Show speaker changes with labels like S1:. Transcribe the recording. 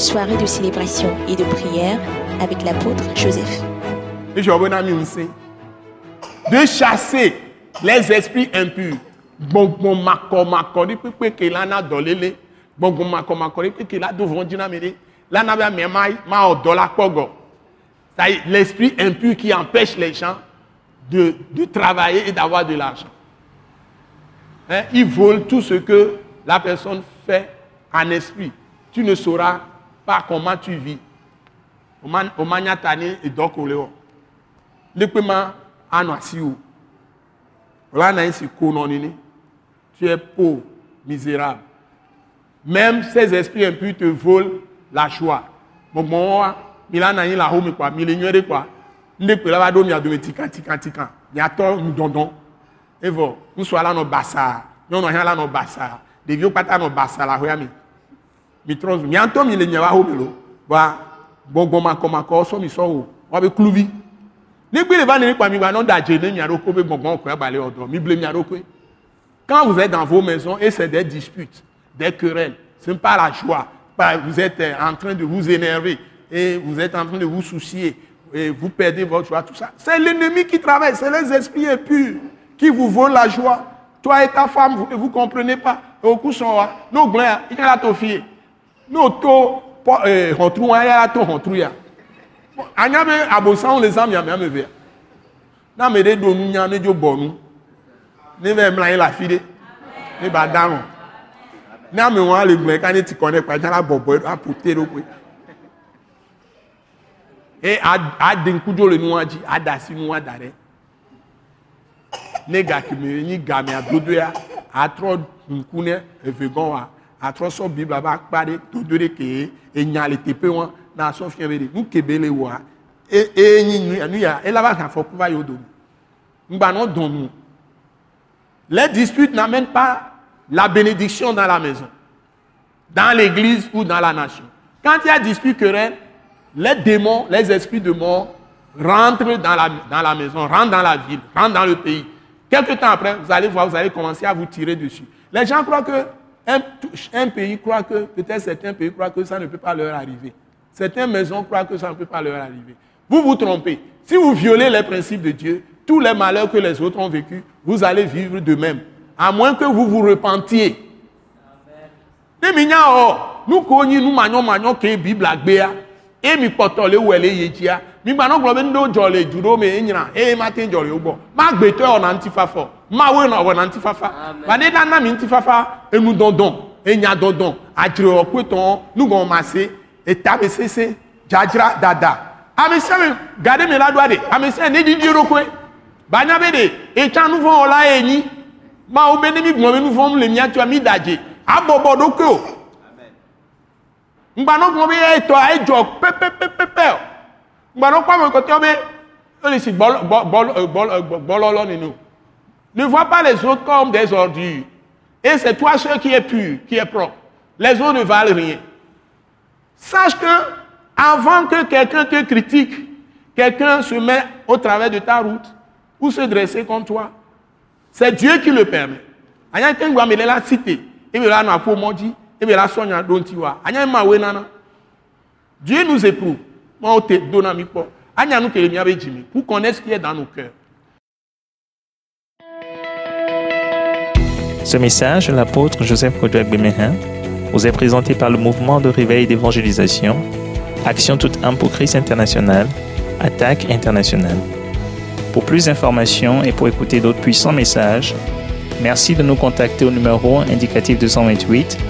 S1: soirée de célébration et de prière avec l'apôtre Joseph.
S2: De chasser les esprits impurs. gbɔngbɔn makɔmakɔ ɖi kpekpe ke la na dɔ lele gbɔngbɔn makɔmakɔ ɖi kpekpe la do vɔn dzina mi ɖi la na be amia ma ma wɔ dɔ la kpɔ ça y est l'esprit impur qui empêche les gens de de travailler et d'avoir de l'argent hein? ils volent tout ce que la personne fait en esprit tu ne sauras pas comment tu vis o ma o ma nya ta ni idɔ ko le wɔ lekpe ma anɔ asi o o la na yi si ko nɔ nini tu es pauvre, misérable. Même ces esprits impurs te volent la joie. Bon, bon, il a la home quoi, il est quoi? Ne pas donner à donner tika tika tika. Il y a tort nous donnons. Et voilà, nous sommes là dans bassa. Nous sommes là dans bassa. Des vieux patas dans bassa là, oui, mi trans mi anto mi le melo wa gbogbo ma ko ma ko so mi so o wa be kluvi ni gbe le ba ni pa mi wa no daje ni mi aroko be gbogbo ko e ba le odo mi ble mi aroko quand vous êtes dans vos maisons et c'est des disputes, des querelles, ce n'est pas la joie. Vous êtes en train de vous énerver et vous êtes en train de vous soucier et vous perdez votre joie, tout ça. C'est l'ennemi qui travaille, c'est les esprits impurs qui vous volent la joie. Toi et ta femme, vous ne comprenez pas. Au coup, nous, glands, il a la fille. Nous, to, retrouve, il y a la to, retrouve. Anyabe, abosan, les âmes, il y a même verre. N'a me de nous, il y a un bon ne bɛ mla anyi le afi ɖe ne ba da ŋɔ ne ame wɔn le gblɔ ka ne ti kɔ ne kpa dzala bɔbɔ aƒo te ɖo koe e ade ŋkudzo le nua dzi ada asi nua da ɖe ne gakeme nyi game adodo ya atrɔ ŋku ne eve gɔn wa atrɔ sɔ bibla ba kpa ɖe dodo ɖe ke enya le teƒe wɔn na sɔ fiɛ be ɖe nu kebe le wɔa e e nyi nu ya elaba kan afɔku va yɔ do ŋgbanɔ dɔn nu. Les disputes n'amènent pas la bénédiction dans la maison, dans l'église ou dans la nation. Quand il y a dispute querelle, les démons, les esprits de mort rentrent dans la, dans la maison, rentrent dans la ville, rentrent dans le pays. Quelque temps après, vous allez voir, vous allez commencer à vous tirer dessus. Les gens croient que un, pays croit que, peut-être certains pays croient que ça ne peut pas leur arriver. Certaines maisons croient que ça ne peut pas leur arriver. Vous vous trompez. Si vous violez les principes de Dieu, tous les malheurs que les autres ont vécus, vous allez vivre de même. À moins que vous vous repentiez. Nous connaissons nous manions manions que Bible a gbéa. Et mi potole ou elle yejia. Mi ba no glo be ndo jole judo me enyina. E ma tin jole ubo. Ma gbeto o na ntifafa. Ma we no o na ntifafa. Ba ne na na mi ntifafa enu dondon. Enya dondon. Ajire okweton nu gon mase. Eta be sese. Jajra dada. Amese gade me la doade. Amese ne di diro kwe banya be de etsa nu vɔ wɔla yɛ nyi mawo be ne mi gblɔ be nu vɔm le mia tua mi da dze abɔbɔ ɖokui o ŋgbanɔ gblɔ be etɔ edzɔ pɛpɛpɛpɛ o ŋgbanɔ kpɔ ame kɔtɔ be ele si gbɔlɔlɔ nene o ne vois pas les autres comme des ordures et c'est toi seul qui est pur qui est propre les autres ne valent rien sache que avant que quelqu'un te critique quelqu'un se met au travers de ta route ou se dresser contre toi. C'est Dieu qui le permet. Anya tengwa me la cité. Et la na po moji. Et la sonya dontiwa. Anya ma we nana. Dieu nous éprouve. Moi o te mi jimi. Pour connaître ce qui est dans nos cœurs.
S3: Ce message l'apôtre Joseph Kodouak Bemehin vous est présenté par le mouvement de réveil d'évangélisation, Action toute âme pour Christ international, Attaque internationale. Pour plus d'informations et pour écouter d'autres puissants messages, merci de nous contacter au numéro indicatif 228